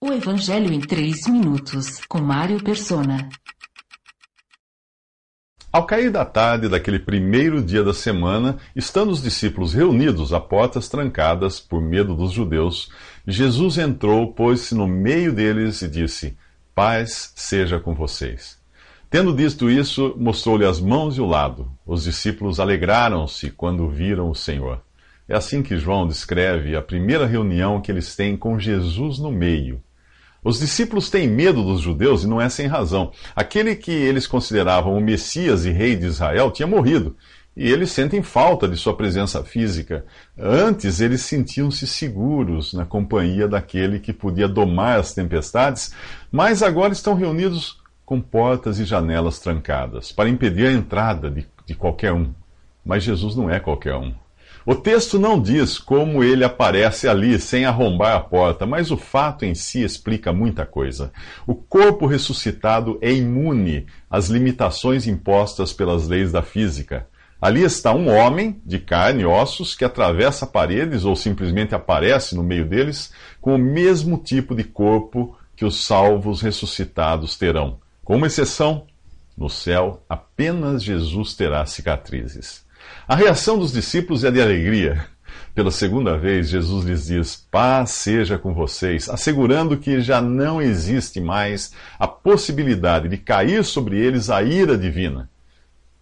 O Evangelho em 3 minutos, com Mário Persona. Ao cair da tarde daquele primeiro dia da semana, estando os discípulos reunidos a portas trancadas por medo dos judeus, Jesus entrou, pôs-se no meio deles e disse: Paz seja com vocês. Tendo dito isso, mostrou-lhe as mãos e o lado. Os discípulos alegraram-se quando viram o Senhor. É assim que João descreve a primeira reunião que eles têm com Jesus no meio. Os discípulos têm medo dos judeus e não é sem razão. Aquele que eles consideravam o Messias e rei de Israel tinha morrido e eles sentem falta de sua presença física. Antes, eles sentiam-se seguros na companhia daquele que podia domar as tempestades, mas agora estão reunidos com portas e janelas trancadas para impedir a entrada de, de qualquer um. Mas Jesus não é qualquer um. O texto não diz como ele aparece ali sem arrombar a porta, mas o fato em si explica muita coisa. O corpo ressuscitado é imune às limitações impostas pelas leis da física. Ali está um homem de carne e ossos que atravessa paredes ou simplesmente aparece no meio deles com o mesmo tipo de corpo que os salvos ressuscitados terão. Com uma exceção, no céu apenas Jesus terá cicatrizes. A reação dos discípulos é de alegria. Pela segunda vez, Jesus lhes diz: Paz seja com vocês, assegurando que já não existe mais a possibilidade de cair sobre eles a ira divina.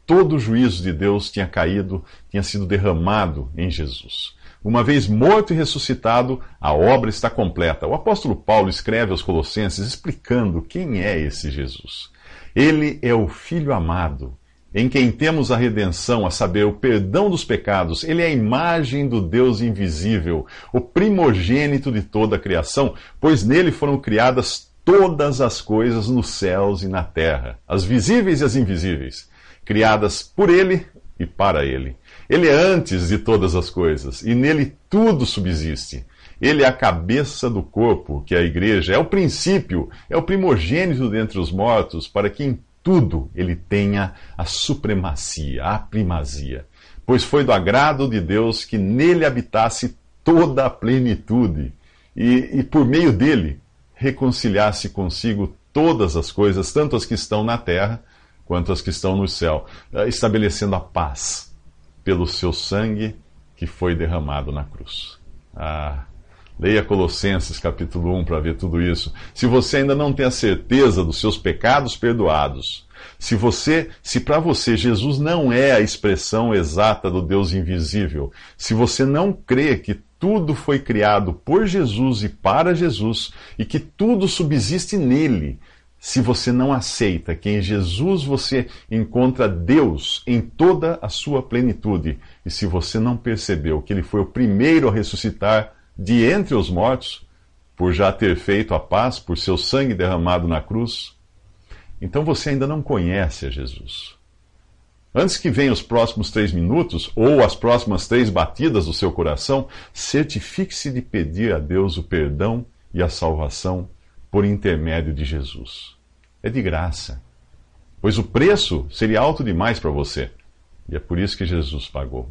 Todo o juízo de Deus tinha caído, tinha sido derramado em Jesus. Uma vez morto e ressuscitado, a obra está completa. O apóstolo Paulo escreve aos Colossenses explicando quem é esse Jesus. Ele é o Filho amado em quem temos a redenção, a saber, o perdão dos pecados. Ele é a imagem do Deus invisível, o primogênito de toda a criação, pois nele foram criadas todas as coisas nos céus e na terra, as visíveis e as invisíveis, criadas por ele e para ele. Ele é antes de todas as coisas e nele tudo subsiste. Ele é a cabeça do corpo, que é a igreja, é o princípio, é o primogênito dentre os mortos, para que em tudo ele tenha a supremacia, a primazia. Pois foi do agrado de Deus que nele habitasse toda a plenitude e, e por meio dele reconciliasse consigo todas as coisas, tanto as que estão na terra quanto as que estão no céu, eh, estabelecendo a paz pelo seu sangue que foi derramado na cruz. Ah, Leia Colossenses capítulo 1 para ver tudo isso. Se você ainda não tem a certeza dos seus pecados perdoados, se você, se para você Jesus não é a expressão exata do Deus invisível, se você não crê que tudo foi criado por Jesus e para Jesus e que tudo subsiste nele, se você não aceita que em Jesus você encontra Deus em toda a sua plenitude, e se você não percebeu que ele foi o primeiro a ressuscitar de entre os mortos, por já ter feito a paz por seu sangue derramado na cruz, então você ainda não conhece a Jesus. Antes que venham os próximos três minutos, ou as próximas três batidas do seu coração, certifique-se de pedir a Deus o perdão e a salvação por intermédio de Jesus. É de graça, pois o preço seria alto demais para você, e é por isso que Jesus pagou.